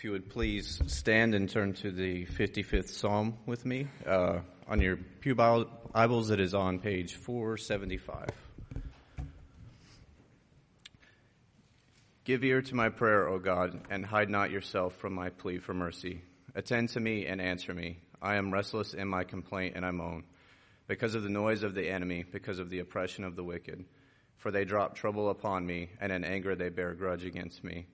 If you would please stand and turn to the 55th Psalm with me. Uh, on your Pew Bibles, it is on page 475. Give ear to my prayer, O God, and hide not yourself from my plea for mercy. Attend to me and answer me. I am restless in my complaint and I moan, because of the noise of the enemy, because of the oppression of the wicked. For they drop trouble upon me, and in anger they bear grudge against me.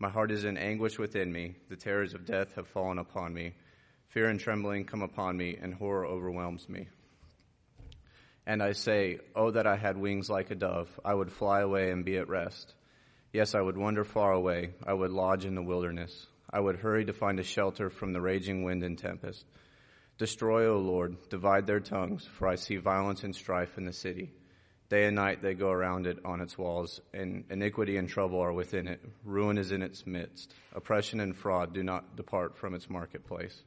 My heart is in anguish within me. The terrors of death have fallen upon me. Fear and trembling come upon me, and horror overwhelms me. And I say, Oh, that I had wings like a dove. I would fly away and be at rest. Yes, I would wander far away. I would lodge in the wilderness. I would hurry to find a shelter from the raging wind and tempest. Destroy, O Lord, divide their tongues, for I see violence and strife in the city. Day and night they go around it on its walls, and iniquity and trouble are within it. Ruin is in its midst. Oppression and fraud do not depart from its marketplace.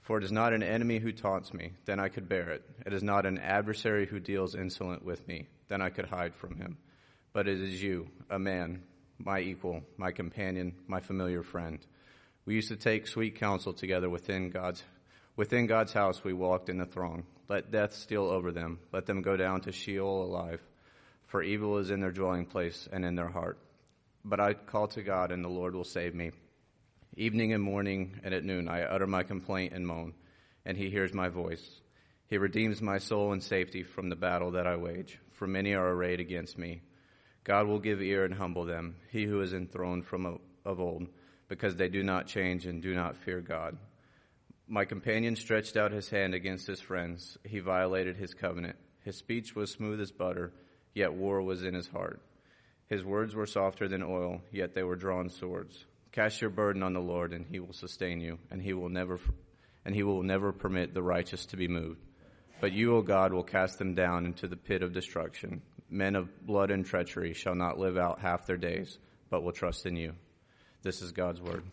For it is not an enemy who taunts me, then I could bear it. It is not an adversary who deals insolent with me, then I could hide from him. But it is you, a man, my equal, my companion, my familiar friend. We used to take sweet counsel together within God's within God's house we walked in the throng. Let death steal over them. Let them go down to Sheol alive. For evil is in their dwelling place and in their heart. But I call to God, and the Lord will save me. Evening and morning and at noon I utter my complaint and moan, and he hears my voice. He redeems my soul in safety from the battle that I wage, for many are arrayed against me. God will give ear and humble them, he who is enthroned from of old, because they do not change and do not fear God. My companion stretched out his hand against his friends. He violated his covenant. His speech was smooth as butter, yet war was in his heart. His words were softer than oil, yet they were drawn swords. Cast your burden on the Lord, and he will sustain you, and he will never, and he will never permit the righteous to be moved. But you, O God, will cast them down into the pit of destruction. Men of blood and treachery shall not live out half their days, but will trust in you. This is God's word.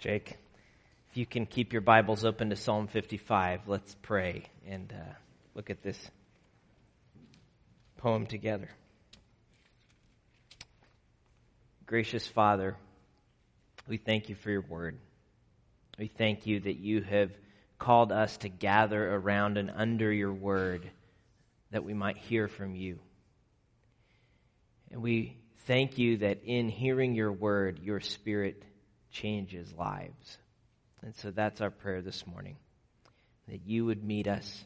Jake. If you can keep your Bibles open to Psalm 55, let's pray and uh, look at this poem together. Gracious Father, we thank you for your word. We thank you that you have called us to gather around and under your word that we might hear from you. And we thank you that in hearing your word, your spirit changes lives. And so that's our prayer this morning that you would meet us,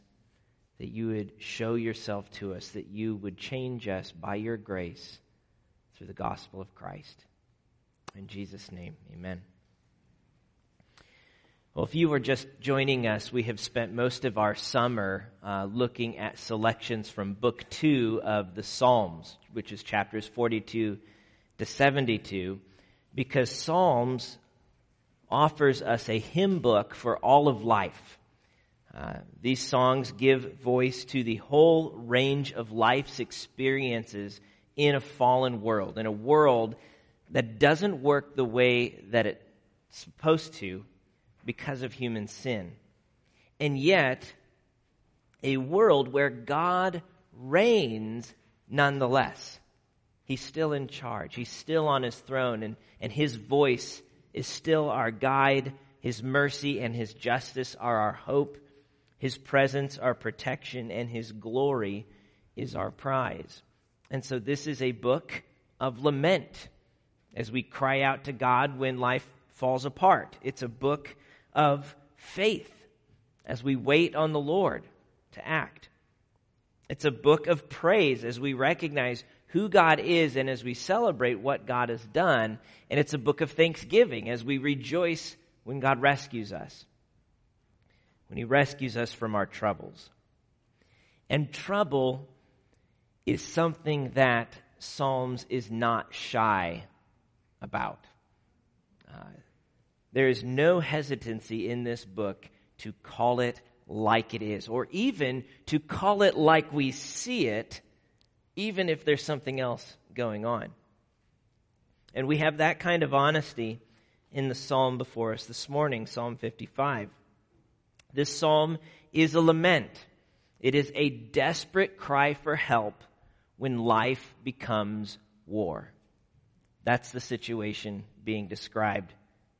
that you would show yourself to us, that you would change us by your grace through the gospel of Christ. In Jesus' name, amen. Well, if you were just joining us, we have spent most of our summer uh, looking at selections from Book 2 of the Psalms, which is chapters 42 to 72 because Psalms offers us a hymn book for all of life. Uh, these songs give voice to the whole range of life's experiences in a fallen world, in a world that doesn't work the way that it's supposed to because of human sin. And yet, a world where God reigns nonetheless. He's still in charge. He's still on his throne, and, and his voice is still our guide. His mercy and his justice are our hope. His presence, our protection, and his glory is our prize. And so this is a book of lament as we cry out to God when life falls apart. It's a book of faith as we wait on the Lord to act. It's a book of praise as we recognize who God is and as we celebrate what God has done. And it's a book of thanksgiving as we rejoice when God rescues us, when He rescues us from our troubles. And trouble is something that Psalms is not shy about. Uh, there is no hesitancy in this book to call it like it is, or even to call it like we see it even if there's something else going on. And we have that kind of honesty in the psalm before us this morning, Psalm 55. This psalm is a lament. It is a desperate cry for help when life becomes war. That's the situation being described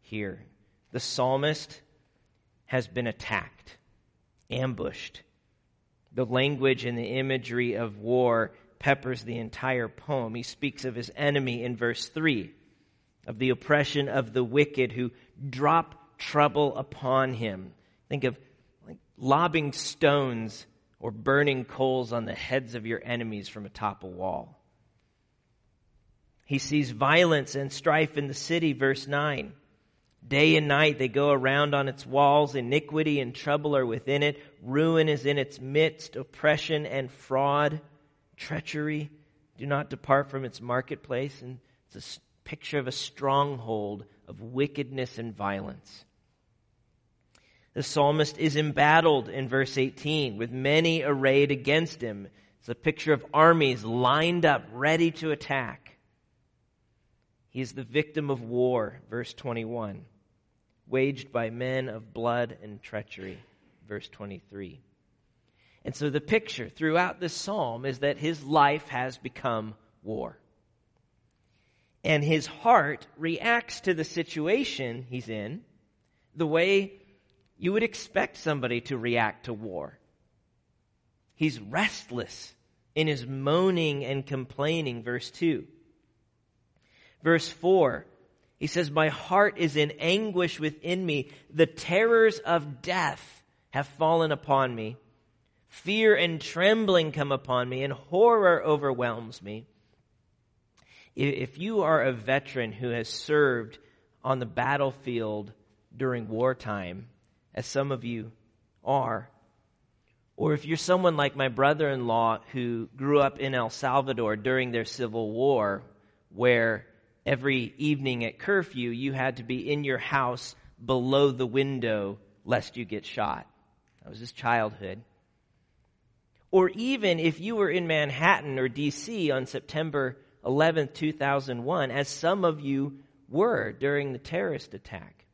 here. The psalmist has been attacked, ambushed. The language and the imagery of war peppers the entire poem. He speaks of his enemy in verse 3, of the oppression of the wicked who drop trouble upon him. Think of like lobbing stones or burning coals on the heads of your enemies from atop a wall. He sees violence and strife in the city, verse 9. Day and night they go around on its walls. Iniquity and trouble are within it. Ruin is in its midst. Oppression and fraud, treachery do not depart from its marketplace. And it's a picture of a stronghold of wickedness and violence. The psalmist is embattled in verse 18 with many arrayed against him. It's a picture of armies lined up, ready to attack. He is the victim of war, verse 21 waged by men of blood and treachery. Verse 23. And so the picture throughout this psalm is that his life has become war. And his heart reacts to the situation he's in the way you would expect somebody to react to war. He's restless in his moaning and complaining, verse 2. Verse 4 he says, My heart is in anguish within me. The terrors of death have fallen upon me. Fear and trembling come upon me, and horror overwhelms me. If you are a veteran who has served on the battlefield during wartime, as some of you are, or if you're someone like my brother in law who grew up in El Salvador during their civil war, where every evening at curfew, you had to be in your house below the window lest you get shot. That was his childhood. Or even if you were in Manhattan or DC on September 11th, 2001, as some of you were during the terrorist attack,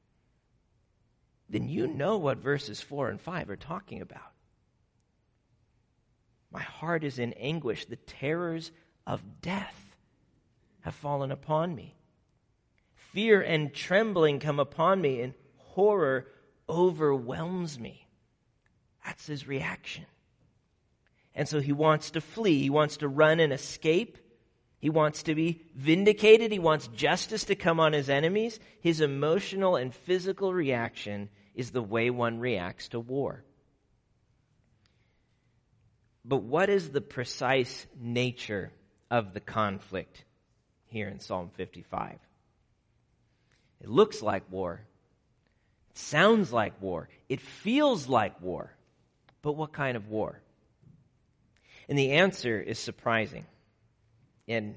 then you know what verses 4 and 5 are talking about. My heart is in anguish, the terrors of death have fallen upon me. Fear and trembling come upon me, and horror overwhelms me. That's his reaction. And so he wants to flee. He wants to run and escape. He wants to be vindicated. He wants justice to come on his enemies. His emotional and physical reaction is the way one reacts to war. But what is the precise nature of the conflict here in Psalm 55. It looks like war. It sounds like war. It feels like war. But what kind of war? And the answer is surprising and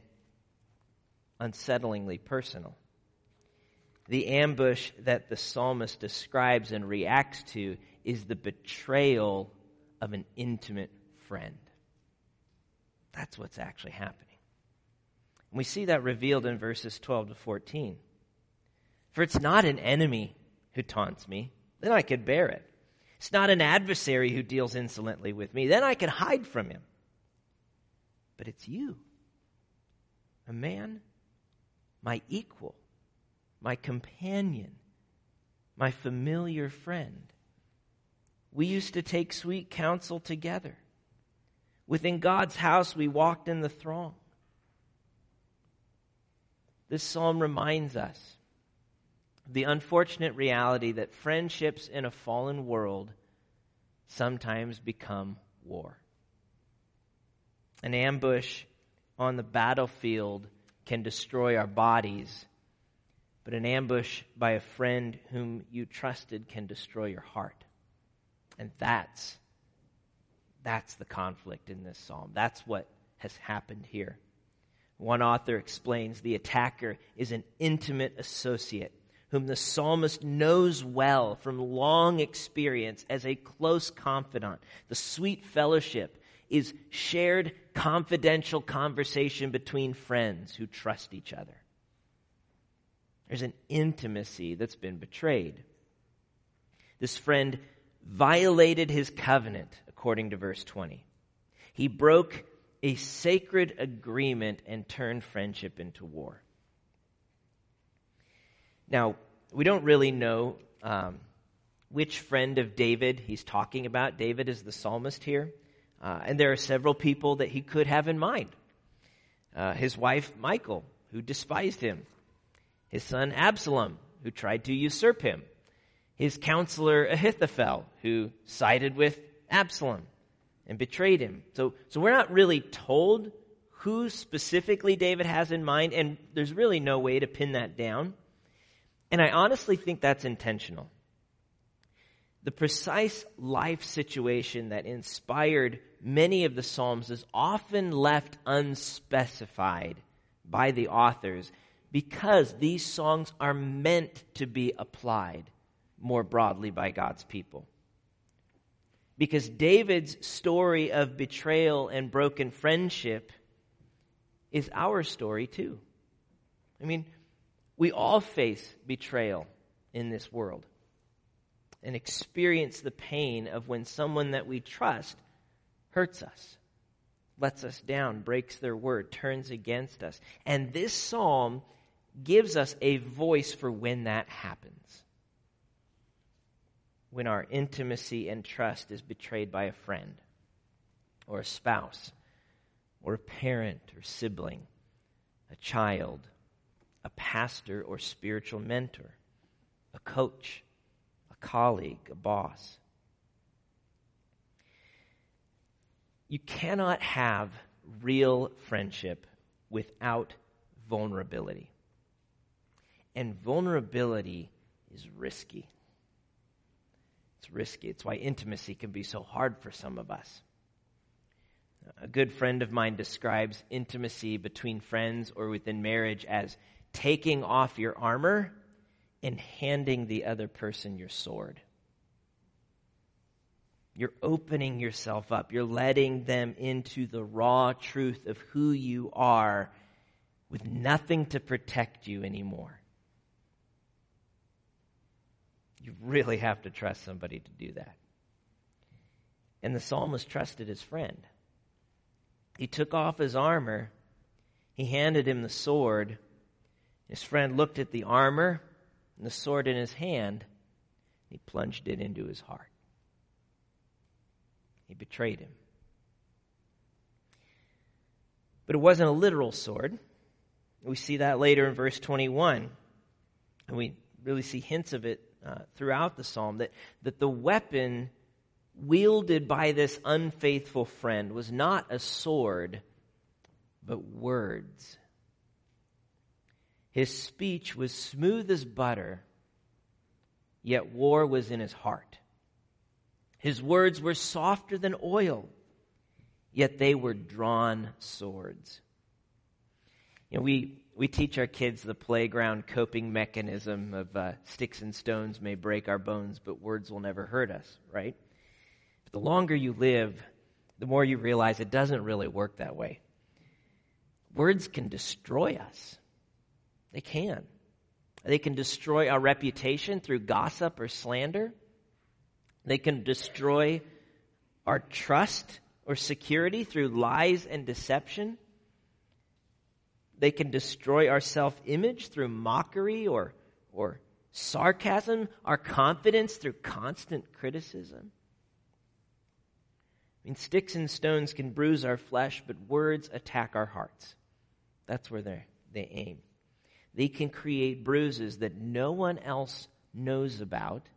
unsettlingly personal. The ambush that the psalmist describes and reacts to is the betrayal of an intimate friend. That's what's actually happening. And we see that revealed in verses 12 to 14. For it's not an enemy who taunts me, then I could bear it. It's not an adversary who deals insolently with me, then I could hide from him. But it's you, a man, my equal, my companion, my familiar friend. We used to take sweet counsel together. Within God's house, we walked in the throng. This psalm reminds us the unfortunate reality that friendships in a fallen world sometimes become war. An ambush on the battlefield can destroy our bodies, but an ambush by a friend whom you trusted can destroy your heart. And that's that's the conflict in this psalm. That's what has happened here. One author explains the attacker is an intimate associate whom the psalmist knows well from long experience as a close confidant. The sweet fellowship is shared confidential conversation between friends who trust each other. There's an intimacy that's been betrayed. This friend violated his covenant according to verse 20. He broke a sacred agreement and turned friendship into war. Now, we don't really know um, which friend of David he's talking about. David is the psalmist here. Uh, and there are several people that he could have in mind. Uh, his wife, Michal, who despised him. His son, Absalom, who tried to usurp him. His counselor, Ahithophel, who sided with Absalom and betrayed him. So, so we're not really told who specifically David has in mind, and there's really no way to pin that down. And I honestly think that's intentional. The precise life situation that inspired many of the Psalms is often left unspecified by the authors because these songs are meant to be applied more broadly by God's people. Because David's story of betrayal and broken friendship is our story too. I mean, we all face betrayal in this world and experience the pain of when someone that we trust hurts us, lets us down, breaks their word, turns against us. And this psalm gives us a voice for when that happens. When our intimacy and trust is betrayed by a friend, or a spouse, or a parent or sibling, a child, a pastor or spiritual mentor, a coach, colleague, a boss. You cannot have real friendship without vulnerability. And vulnerability is risky. It's risky. It's why intimacy can be so hard for some of us. A good friend of mine describes intimacy between friends or within marriage as taking off your armor and handing the other person your sword. You're opening yourself up. You're letting them into the raw truth of who you are with nothing to protect you anymore. You really have to trust somebody to do that. And the psalmist trusted his friend. He took off his armor, he handed him the sword. His friend looked at the armor and the sword in his hand. He plunged it into his heart. He betrayed him. But it wasn't a literal sword. We see that later in verse 21. And we really see hints of it uh, throughout the psalm that, that the weapon wielded by this unfaithful friend was not a sword, but words. His speech was smooth as butter, yet war was in his heart. His words were softer than oil, yet they were drawn swords. You know, we, we teach our kids the playground coping mechanism of uh, sticks and stones may break our bones, but words will never hurt us, right? But the longer you live, the more you realize it doesn't really work that way. Words can destroy us. They can. They can destroy our reputation through gossip or slander. They can destroy our trust or security through lies and deception. They can destroy our self image through mockery or, or sarcasm, our confidence through constant criticism. I mean, sticks and stones can bruise our flesh, but words attack our hearts. That's where they they aim. They can create bruises that no one else knows about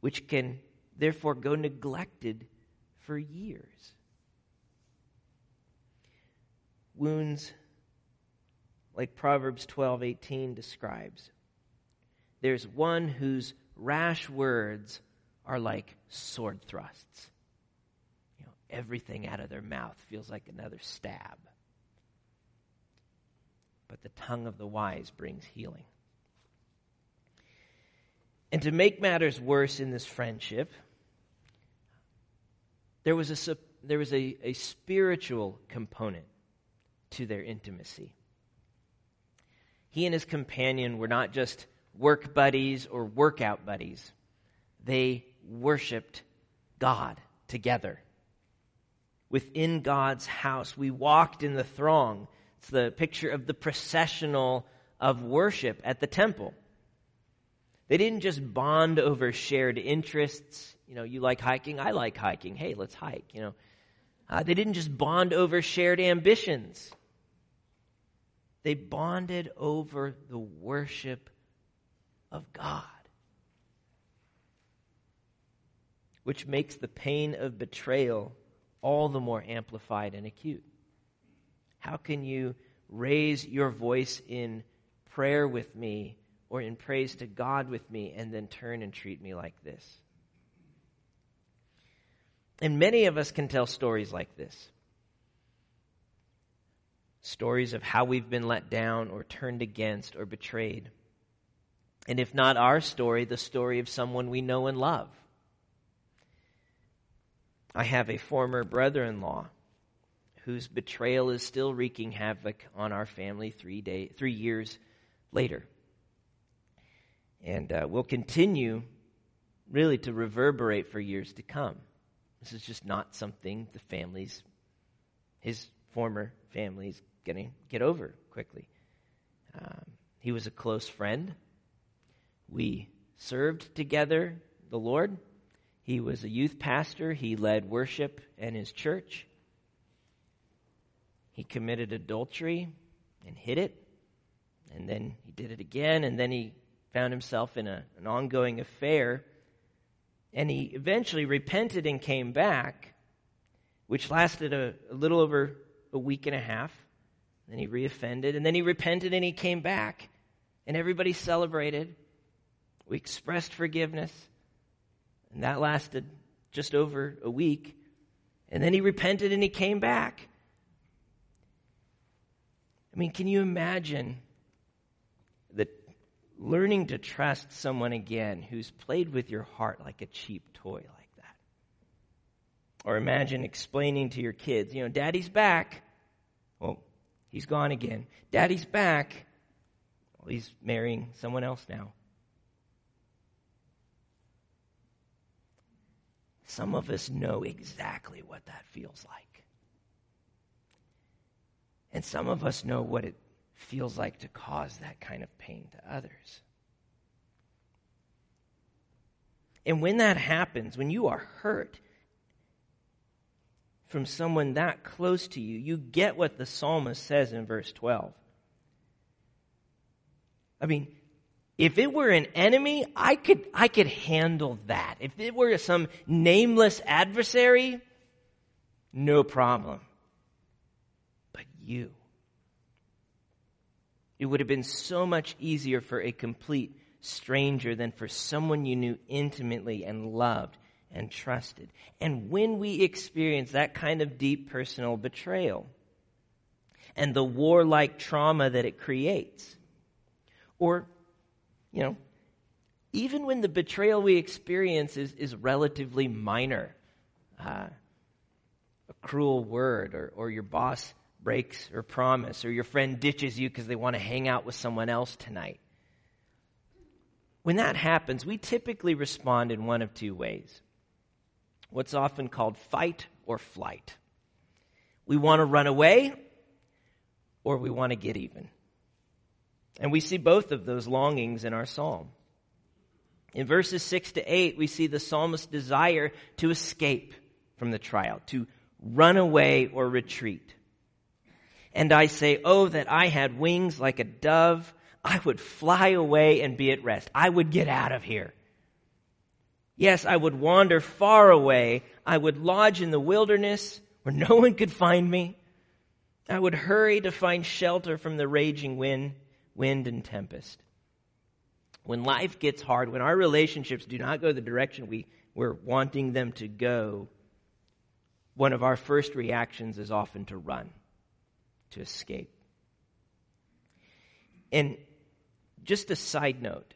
which can therefore go neglected for years. Wounds, like Proverbs 12:18 describes. There's one whose rash words are like sword thrusts. You know, everything out of their mouth feels like another stab. But the tongue of the wise brings healing. And to make matters worse in this friendship, there was a, there was a, a spiritual component to their intimacy. He and his companion were not just work buddies or workout buddies, they worshiped God together. Within God's house, we walked in the throng. It's the picture of the processional of worship at the temple. They didn't just bond over shared interests. You know, you like hiking, I like hiking. Hey, let's hike, you know. Uh, they didn't just bond over shared ambitions. They bonded over the worship of God. Which makes the pain of betrayal all the more amplified and acute. How can you raise your voice in prayer with me or in praise to God with me and then turn and treat me like this? And many of us can tell stories like this stories of how we've been let down or turned against or betrayed. And if not our story, the story of someone we know and love. I have a former brother in law whose betrayal is still wreaking havoc on our family three, day, three years later. And uh, will continue really to reverberate for years to come. This is just not something the family's, his former family's going to get over quickly. Um, he was a close friend. We served together the Lord. He was a youth pastor. He led worship in his church. He committed adultery and hid it. And then he did it again. And then he found himself in a, an ongoing affair. And he eventually repented and came back, which lasted a, a little over a week and a half. Then he reoffended, and then he repented and he came back. And everybody celebrated. We expressed forgiveness, and that lasted just over a week. And then he repented and he came back. I mean, can you imagine that learning to trust someone again who's played with your heart like a cheap toy like that? Or imagine explaining to your kids, you know, daddy's back. Well, He's gone again. Daddy's back. Well, he's marrying someone else now. Some of us know exactly what that feels like. And some of us know what it feels like to cause that kind of pain to others. And when that happens, when you are hurt, from someone that close to you, you get what the psalmist says in verse 12. I mean, if it were an enemy, I could, I could handle that. If it were some nameless adversary, no problem. You. It would have been so much easier for a complete stranger than for someone you knew intimately and loved and trusted. And when we experience that kind of deep personal betrayal and the warlike trauma that it creates, or, you know, even when the betrayal we experience is, is relatively minor, uh, a cruel word, or, or your boss breaks or promise, or your friend ditches you because they want to hang out with someone else tonight. When that happens, we typically respond in one of two ways what's often called fight or flight. We want to run away or we want to get even. And we see both of those longings in our psalm. In verses 6 to 8, we see the psalmist's desire to escape from the trial, to run away or retreat. And I say, Oh, that I had wings like a dove. I would fly away and be at rest. I would get out of here. Yes, I would wander far away. I would lodge in the wilderness where no one could find me. I would hurry to find shelter from the raging wind, wind and tempest. When life gets hard, when our relationships do not go the direction we, we're wanting them to go, one of our first reactions is often to run, to escape. And just a side note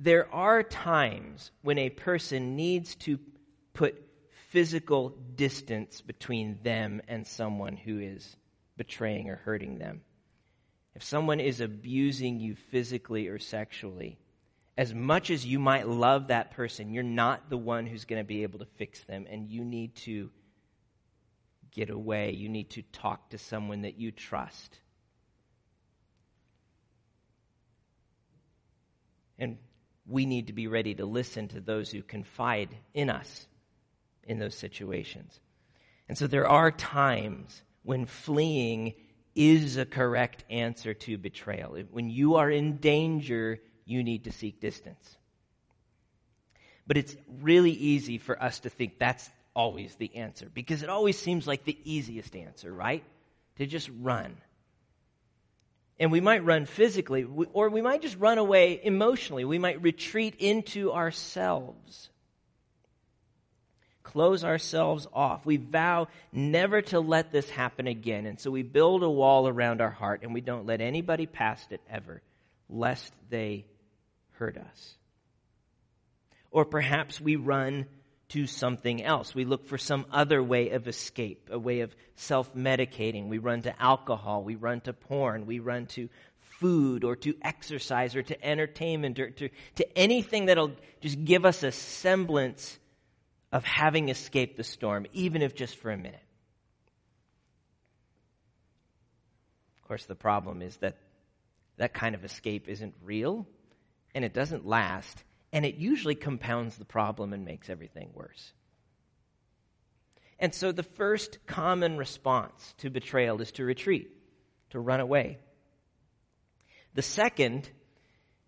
there are times when a person needs to put physical distance between them and someone who is betraying or hurting them. If someone is abusing you physically or sexually, as much as you might love that person, you're not the one who's going to be able to fix them, and you need to get away. You need to talk to someone that you trust. And we need to be ready to listen to those who confide in us in those situations. And so there are times when fleeing is a correct answer to betrayal. When you are in danger, you need to seek distance. But it's really easy for us to think that's always the answer because it always seems like the easiest answer, right? To just run. And we might run physically, or we might just run away emotionally. We might retreat into ourselves, close ourselves off. We vow never to let this happen again. And so we build a wall around our heart and we don't let anybody past it ever, lest they hurt us. Or perhaps we run to something else. We look for some other way of escape, a way of self medicating. We run to alcohol, we run to porn, we run to food or to exercise or to entertainment or to, to anything that'll just give us a semblance of having escaped the storm, even if just for a minute. Of course, the problem is that that kind of escape isn't real and it doesn't last and it usually compounds the problem and makes everything worse. And so the first common response to betrayal is to retreat, to run away. The second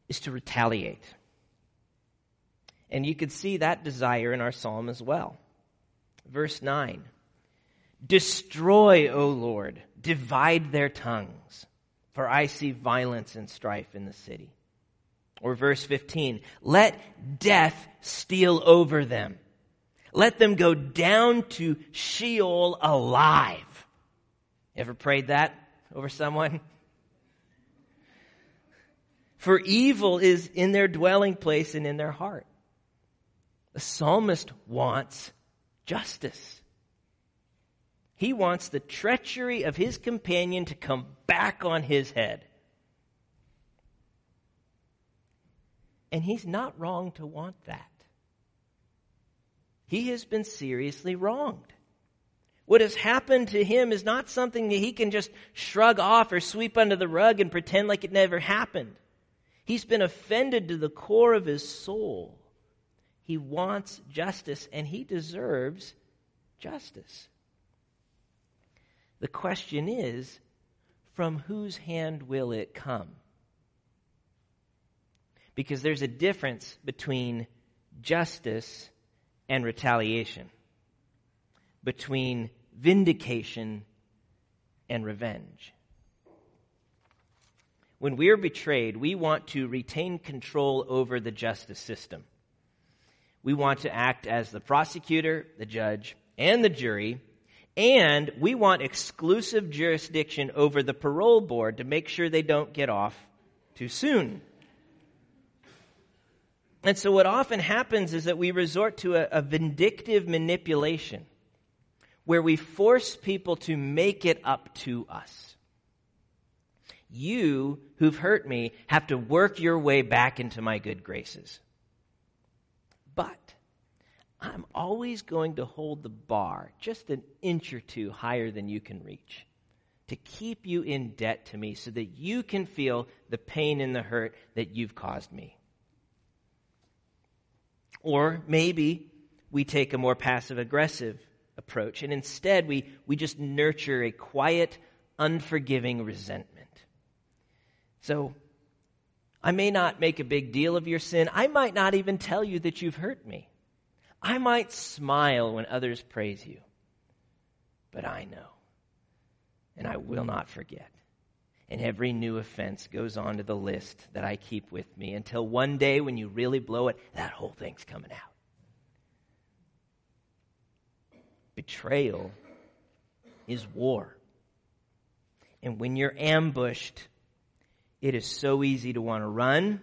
is to retaliate. And you could see that desire in our psalm as well. Verse 9 Destroy, O Lord, divide their tongues, for I see violence and strife in the city. Or verse 15, let death steal over them. Let them go down to Sheol alive. Ever prayed that over someone? For evil is in their dwelling place and in their heart. The psalmist wants justice. He wants the treachery of his companion to come back on his head. And he's not wrong to want that. He has been seriously wronged. What has happened to him is not something that he can just shrug off or sweep under the rug and pretend like it never happened. He's been offended to the core of his soul. He wants justice and he deserves justice. The question is from whose hand will it come? Because there's a difference between justice and retaliation, between vindication and revenge. When we are betrayed, we want to retain control over the justice system. We want to act as the prosecutor, the judge, and the jury, and we want exclusive jurisdiction over the parole board to make sure they don't get off too soon. And so, what often happens is that we resort to a, a, vindictive manipulation where we force people to make it up to us. You who've hurt me have to work your way back into my good graces. But I'm always going to hold the bar just an inch or two higher than you can reach to keep you in debt to me so that you can feel the pain and the hurt that you've caused me. Or maybe we take a more passive aggressive approach and instead we, we just nurture a quiet, unforgiving resentment. So, I may not make a big deal of your sin. I might not even tell you that you've hurt me. I might smile when others praise you. But I know, and I will not forget and every new offense goes onto the list that I keep with me until one day when you really blow it, that whole thing's coming out. Betrayal is war. And when you're ambushed, it is so easy to want to run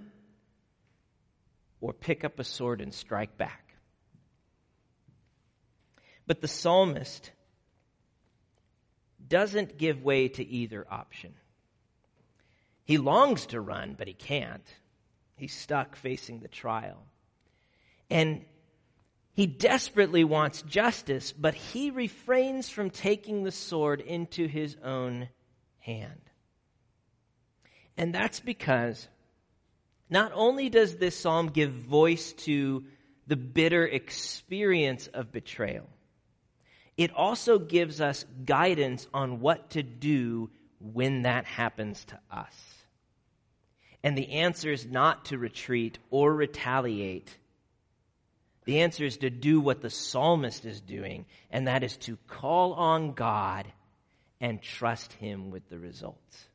or pick up a sword and strike back. But the psalmist doesn't give way to either option. He longs to run, but he can't. He's stuck facing the trial. And he desperately wants justice, but he refrains from taking the sword into his own hand. And that's because not only does this psalm give voice to the bitter experience of betrayal, it also gives us guidance on what to do when that happens to us. And the answer is not to retreat or retaliate. The answer is to do what the psalmist is doing, and that is to call on God and trust Him with the results.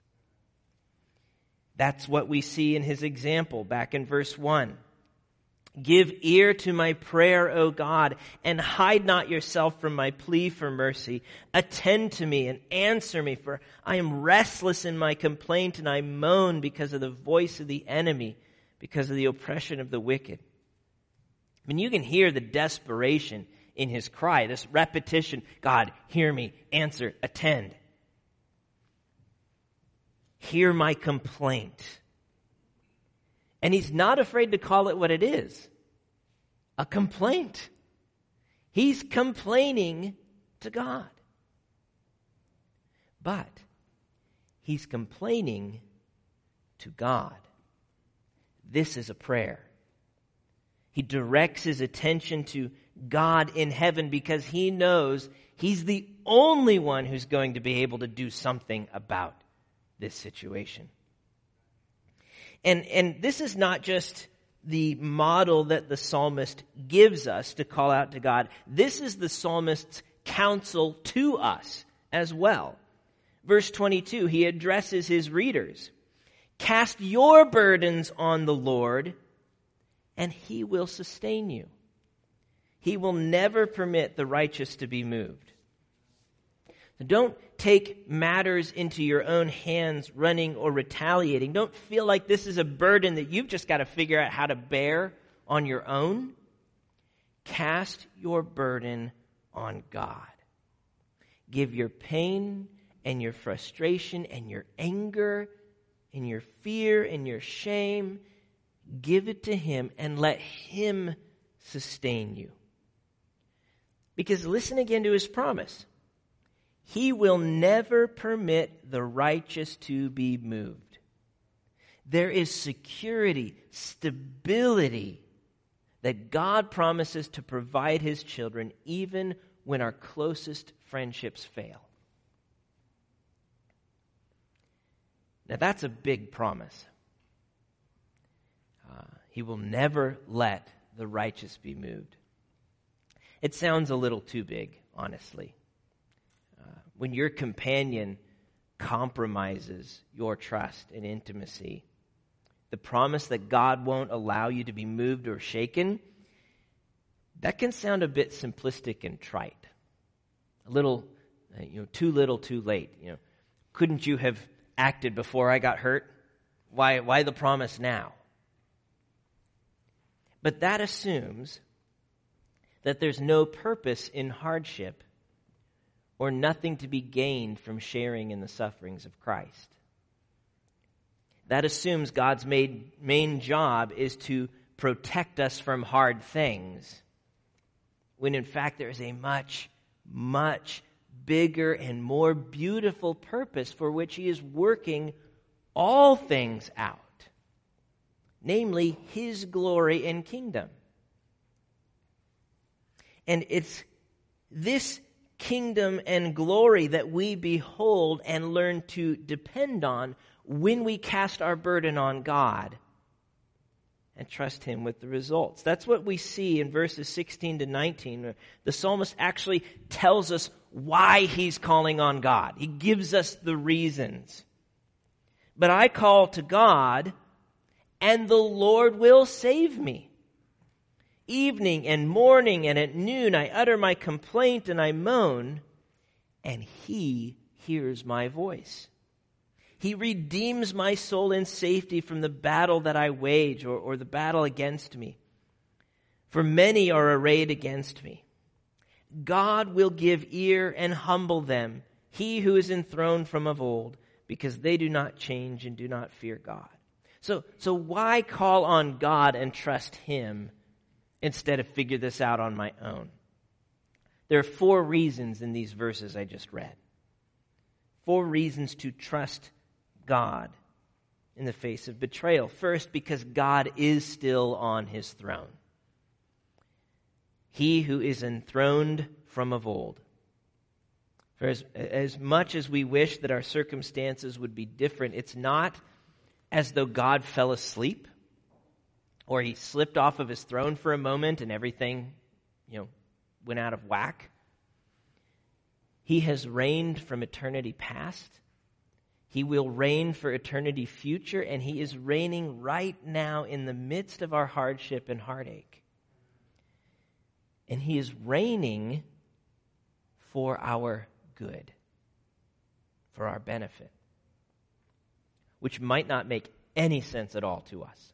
That's what we see in his example back in verse 1. Give ear to my prayer, O God, and hide not yourself from my plea for mercy. Attend to me and answer me, for I am restless in my complaint and I moan because of the voice of the enemy, because of the oppression of the wicked. I mean, you can hear the desperation in his cry, this repetition God, hear me, answer, attend. Hear my complaint. And he's not afraid to call it what it is a complaint. He's complaining to God. But he's complaining to God. This is a prayer. He directs his attention to God in heaven because he knows he's the only one who's going to be able to do something about this situation. And, and this is not just the model that the psalmist gives us to call out to God. This is the psalmist's counsel to us as well. Verse 22, he addresses his readers. Cast your burdens on the Lord, and he will sustain you. He will never permit the righteous to be moved. Don't take matters into your own hands, running or retaliating. Don't feel like this is a burden that you've just got to figure out how to bear on your own. Cast your burden on God. Give your pain and your frustration and your anger and your fear and your shame, give it to Him and let Him sustain you. Because listen again to His promise. He will never permit the righteous to be moved. There is security, stability that God promises to provide his children even when our closest friendships fail. Now, that's a big promise. Uh, he will never let the righteous be moved. It sounds a little too big, honestly when your companion compromises your trust and intimacy. The promise that God won't allow you to be moved or shaken, that can sound a bit simplistic and trite. A little, uh, you know, too little, too late. You know, couldn't you have acted before I got hurt? Why, why the promise now? But that assumes that there's no purpose in hardship or nothing to be gained from sharing in the sufferings of Christ. That assumes God's main, job is to protect us from hard things, when in fact there is a much, much bigger and more beautiful purpose for which He is working all things out, namely His glory and kingdom. And it's this kingdom and glory that we behold and learn to depend on when we cast our burden on God and trust Him with the results. That's what we see in verses 16 to 19. The psalmist actually tells us why he's calling on God. He gives us the reasons. But I call to God, and the Lord will save me. Evening and morning and at noon I utter my complaint and I moan, and he hears my voice. He redeems my soul in safety from the battle that I wage or, or the battle against me. For many are arrayed against me. God will give ear and humble them, he who is enthroned from of old, because they do not change and do not fear God. So, so why call on God and trust Him instead of figure this out on my own? There are four reasons in these verses I just read. Four reasons to trust God in the face of betrayal. First, because God is still on his throne. He who is enthroned from of old. For as, as much as we wish that our circumstances would be different, it's not as though God fell asleep or he slipped off of his throne for a moment and everything, you know, went out of whack. He has reigned from eternity past. He will reign for eternity future, and He is reigning right now in the midst of our hardship and heartache. And He is reigning for our good, for our benefit which might not make any sense at all to us.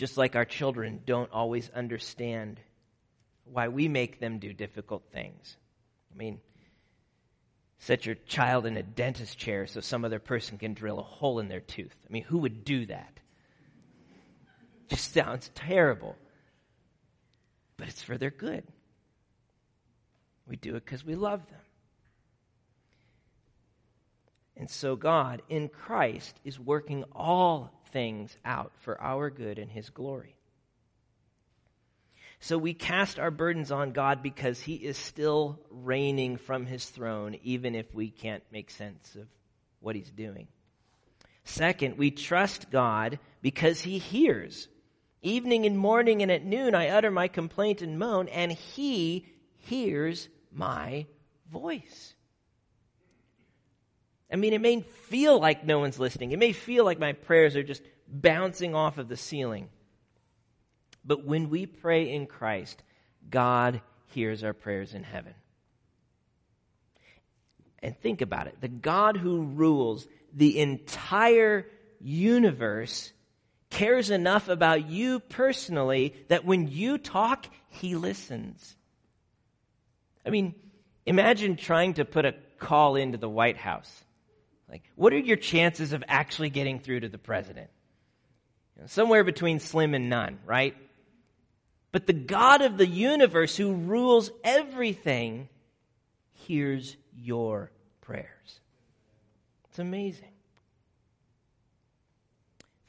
Just like our children don't always understand why we make them do difficult things. I mean, set your child in a dentist chair so some other person can drill a hole in their tooth. I mean, who would do that? Just sounds terrible. But it's for their good. We do it because we love them. And so God, in Christ, is working all things out for our good and His glory. So we cast our burdens on God because He is still reigning from His throne, even if we can't make sense of what He's doing. Second, we trust God because He hears. Evening and morning and at noon I utter my complaint and moan, and He hears my voice. I mean, it may feel like no one's listening. It may feel like my prayers are just bouncing off of the ceiling. But when we pray in Christ, God hears our prayers in heaven. And think about it the God who rules the entire universe cares enough about you personally that when you talk, he listens. I mean, imagine trying to put a call into the White House. Like, what are your chances of actually getting through to the president? You know, somewhere between slim and none, right? But the God of the universe who rules everything hears your prayers. It's amazing.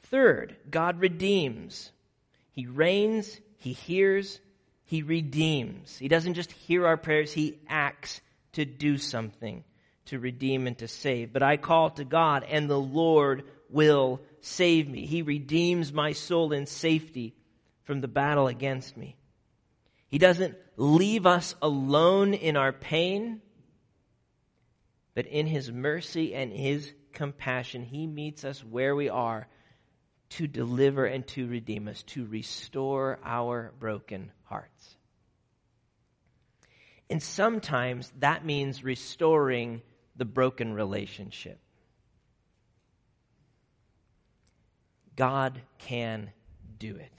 Third, God redeems. He reigns, He hears, He redeems. He doesn't just hear our prayers, He acts to do something to redeem and to save. But I call to God, and the Lord will save me. He redeems my soul in safety from the battle against me. He doesn't leave us alone in our pain, but in His mercy and His compassion, He meets us where we are to deliver and to redeem us, to restore our broken hearts. And sometimes that means restoring the broken relationship. God can do it.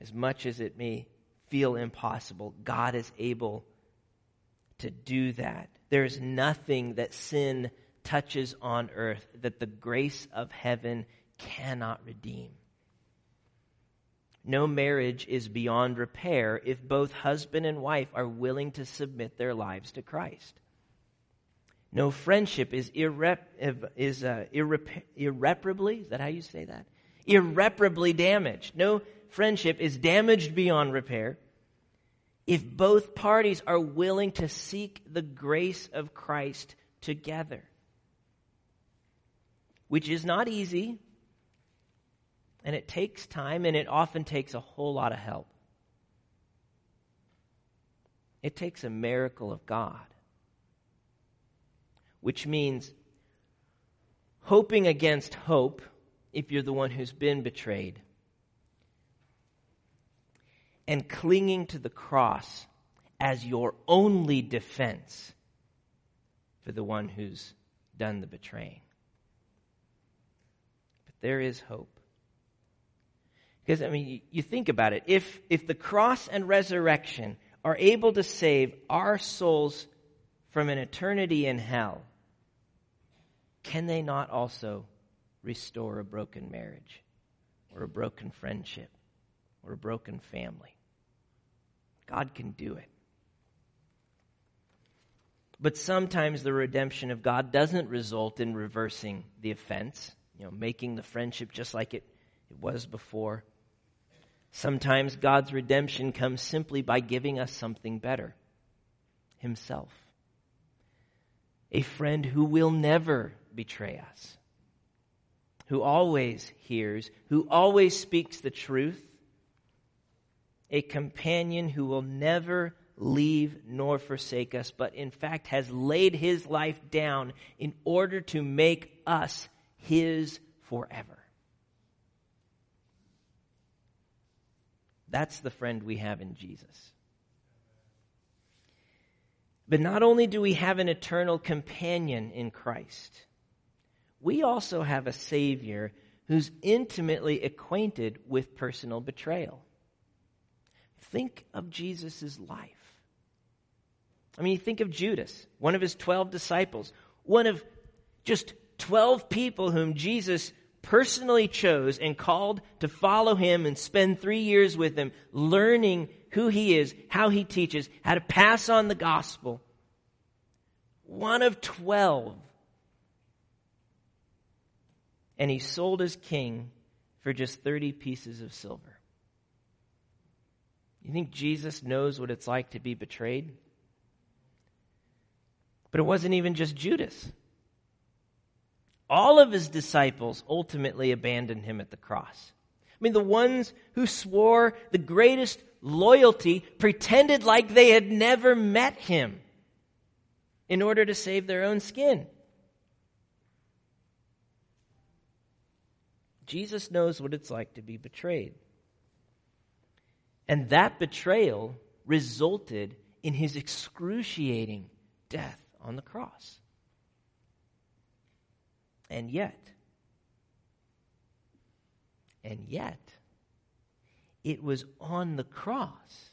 As much as it may feel impossible, God is able to do that. There is nothing that sin touches on earth that the grace of heaven cannot redeem. No marriage is beyond repair if both husband and wife are willing to submit their lives to Christ. No friendship is, irrep- is uh, irrep- irreparably, is that how you say that? Irreparably damaged. No friendship is damaged beyond repair if both parties are willing to seek the grace of Christ together. Which is not easy, and it takes time, and it often takes a whole lot of help. It takes a miracle of God which means hoping against hope if you're the one who's been betrayed, and clinging to the cross as your only defense for the one who's done the betraying. But there is hope. Because, I mean, you think about it. If, if the cross and resurrection are able to save our souls from an eternity in hell, can they not also restore a broken marriage or a broken friendship or a broken family. God can do it. But sometimes the redemption of God doesn't result in reversing the offense, you know, making the friendship just like it, it was before. Sometimes God's redemption comes simply by giving us something better Himself. A friend who will never betray us, who always hears, who always speaks the truth, a companion who will never leave nor forsake us, but in fact has laid his life down in order to make us his forever. That's the friend we have in Jesus. But not only do we have an eternal companion in Christ, we also have a Savior who's intimately acquainted with personal betrayal. Think of Jesus' life. I mean, think of Judas, one of his 12 disciples, one of just 12 people whom Jesus personally chose and called to follow him and spend three years with him, learning who he is, how he teaches, how to pass on the gospel. One of 12. And he sold his king for just 30 pieces of silver. You think Jesus knows what it's like to be betrayed? But it wasn't even just Judas. All of his disciples ultimately abandoned him at the cross. I mean, the ones who swore the greatest loyalty pretended like they had never met him in order to save their own skin. Jesus knows what it's like to be betrayed. And that betrayal resulted in his excruciating death on the cross. And yet, and yet, it was on the cross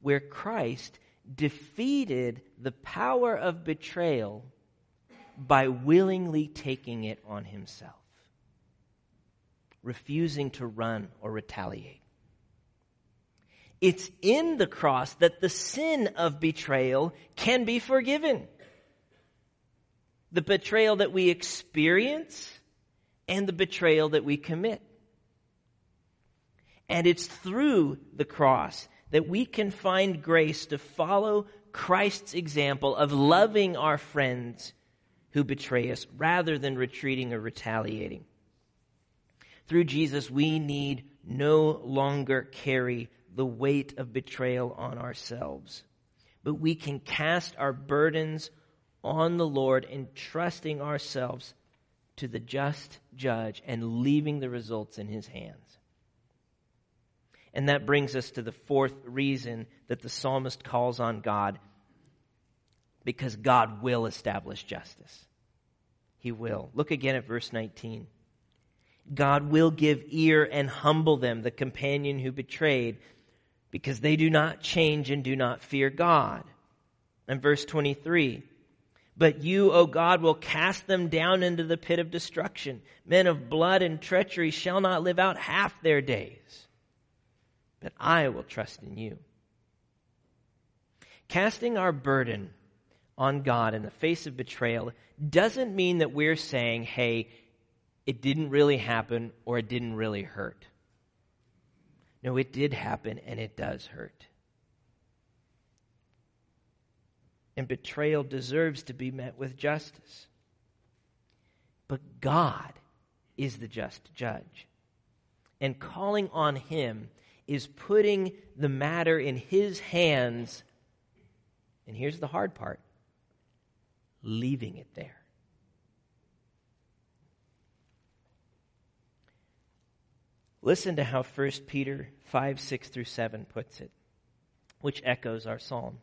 where Christ defeated the power of betrayal by willingly taking it on himself, refusing to run or retaliate. It's in the cross that the sin of betrayal can be forgiven the betrayal that we experience and the betrayal that we commit. And it's through the cross that we can find grace to follow Christ's example of loving our friends who betray us rather than retreating or retaliating. Through Jesus, we need no longer carry the weight of betrayal on ourselves, but we can cast our burdens on the Lord, entrusting ourselves to the just judge and leaving the results in his hands. And that brings us to the fourth reason that the psalmist calls on God because God will establish justice. He will. Look again at verse 19. God will give ear and humble them, the companion who betrayed, because they do not change and do not fear God. And verse 23 but you, O God, will cast them down into the pit of destruction. Men of blood and treachery shall not live out half their days. But I will trust in you. Casting our burden on God in the face of betrayal doesn't mean that we're saying, hey, it didn't really happen or it didn't really hurt. No, it did happen and it does hurt. and betrayal deserves to be met with justice. But God is the just judge. And calling on Him is putting the matter in His hands. And here's the hard part leaving it there. Listen to how 1 Peter 5 6 through 7 puts it, which echoes our psalm.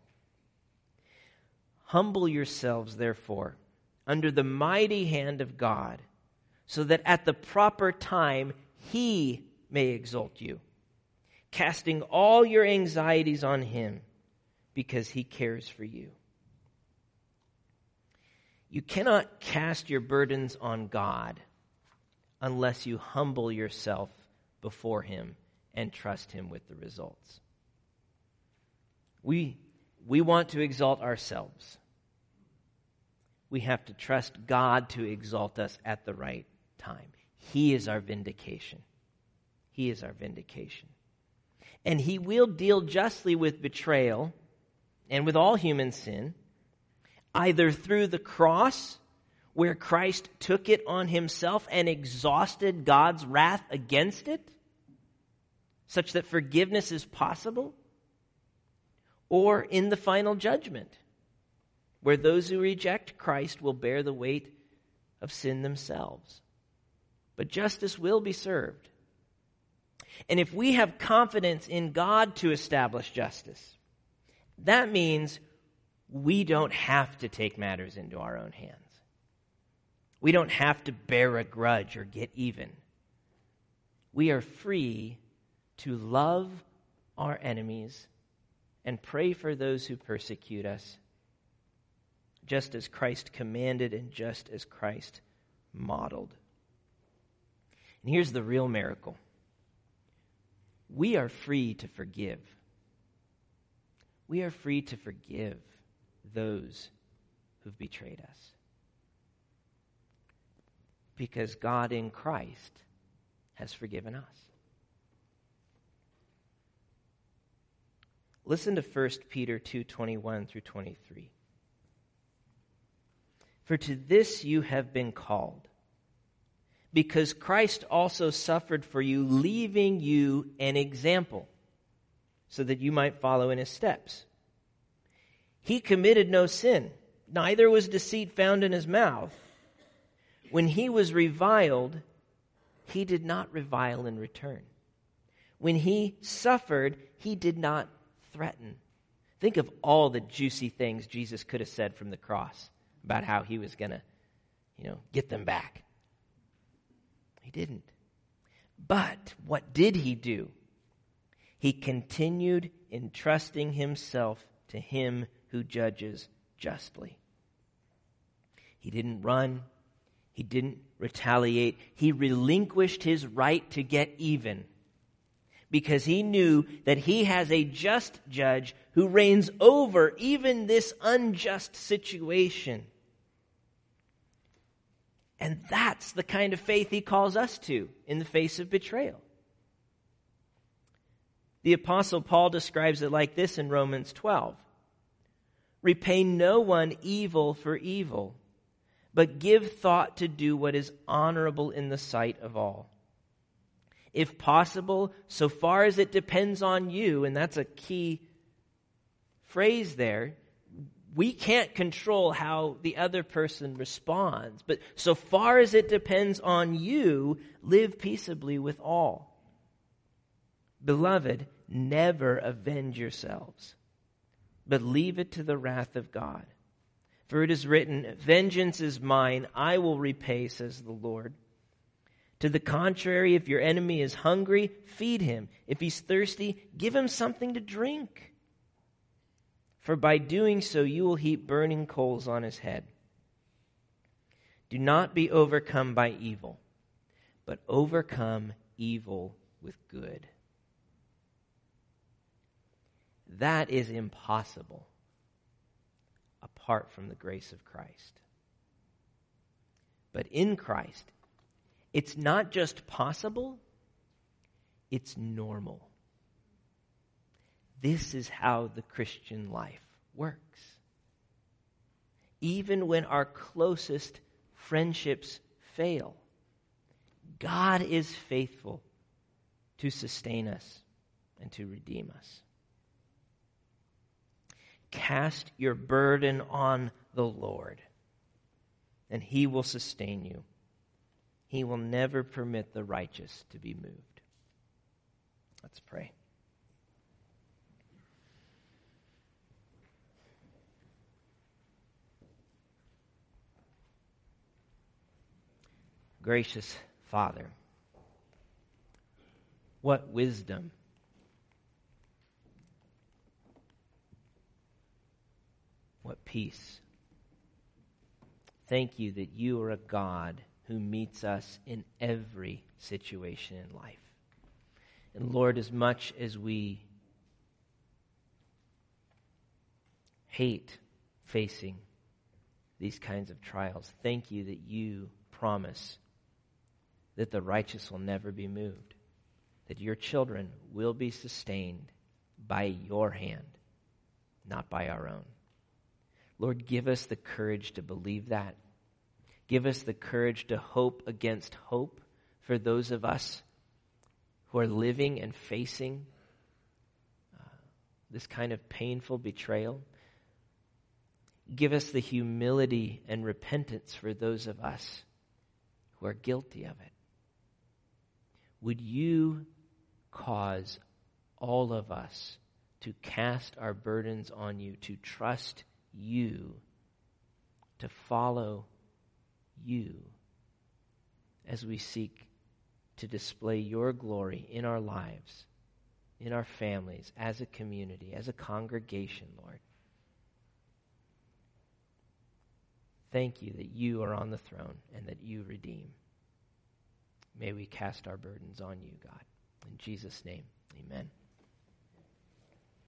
Humble yourselves, therefore, under the mighty hand of God, so that at the proper time he may exalt you, casting all your anxieties on him, because he cares for you. You cannot cast your burdens on God unless you humble yourself before Him and trust Him with the results. We, we want to exalt ourselves. We have to trust God to exalt us at the right time. He is our vindication. He is our vindication. And He will deal justly with betrayal and with all human sin, either through the cross, where Christ took it on Himself and exhausted God's wrath against it, such that forgiveness is possible, or in the final judgment, where those who reject Christ will bear the weight of sin themselves. But justice will be served. And if we have confidence in God to establish justice, that means we don't have to take matters into our own hands. We don't have to bear a grudge or get even. We are free to love our enemies and pray for those who persecute us, just as Christ commanded and just as Christ modeled. And here's the real miracle we are free to forgive. We are free to forgive those who've betrayed us. Because God in Christ has forgiven us. Listen to 1 Peter 2:21 through 23. For to this you have been called, because Christ also suffered for you, leaving you an example, so that you might follow in his steps. He committed no sin, neither was deceit found in his mouth. When he was reviled, he did not revile in return. When he suffered, he did not threaten. Think of all the juicy things Jesus could have said from the cross about how he was going to, you know, get them back. He didn't. But what did he do? He continued entrusting himself to him who judges justly. He didn't run. He didn't retaliate. He relinquished his right to get even because he knew that he has a just judge who reigns over even this unjust situation. And that's the kind of faith he calls us to in the face of betrayal. The Apostle Paul describes it like this in Romans 12 Repay no one evil for evil, but give thought to do what is honorable in the sight of all if possible, so far as it depends on you, and that's a key phrase there. We can't control how the other person responds, but so far as it depends on you, live peaceably with all. Beloved, never avenge yourselves, but leave it to the wrath of God. For it is written, Vengeance is mine, I will repay, says the Lord. To the contrary, if your enemy is hungry, feed him. If he's thirsty, give him something to drink. For by doing so, you will heap burning coals on his head. Do not be overcome by evil, but overcome evil with good. That is impossible apart from the grace of Christ. But in Christ, it's not just possible, it's normal. This is how the Christian life works. Even when our closest friendships fail, God is faithful to sustain us and to redeem us. Cast your burden on the Lord, and he will sustain you. He will never permit the righteous to be moved. Let's pray. Gracious Father, what wisdom, what peace. Thank you that you are a God who meets us in every situation in life. And Lord, as much as we hate facing these kinds of trials, thank you that you promise that the righteous will never be moved, that your children will be sustained by your hand, not by our own. Lord, give us the courage to believe that. Give us the courage to hope against hope for those of us who are living and facing uh, this kind of painful betrayal. Give us the humility and repentance for those of us who are guilty of it. Would you cause all of us to cast our burdens on you, to trust you, to follow you as we seek to display your glory in our lives, in our families, as a community, as a congregation, Lord. Thank you that you are on the throne and that you redeem. May we cast our burdens on you, God. In Jesus' name, amen.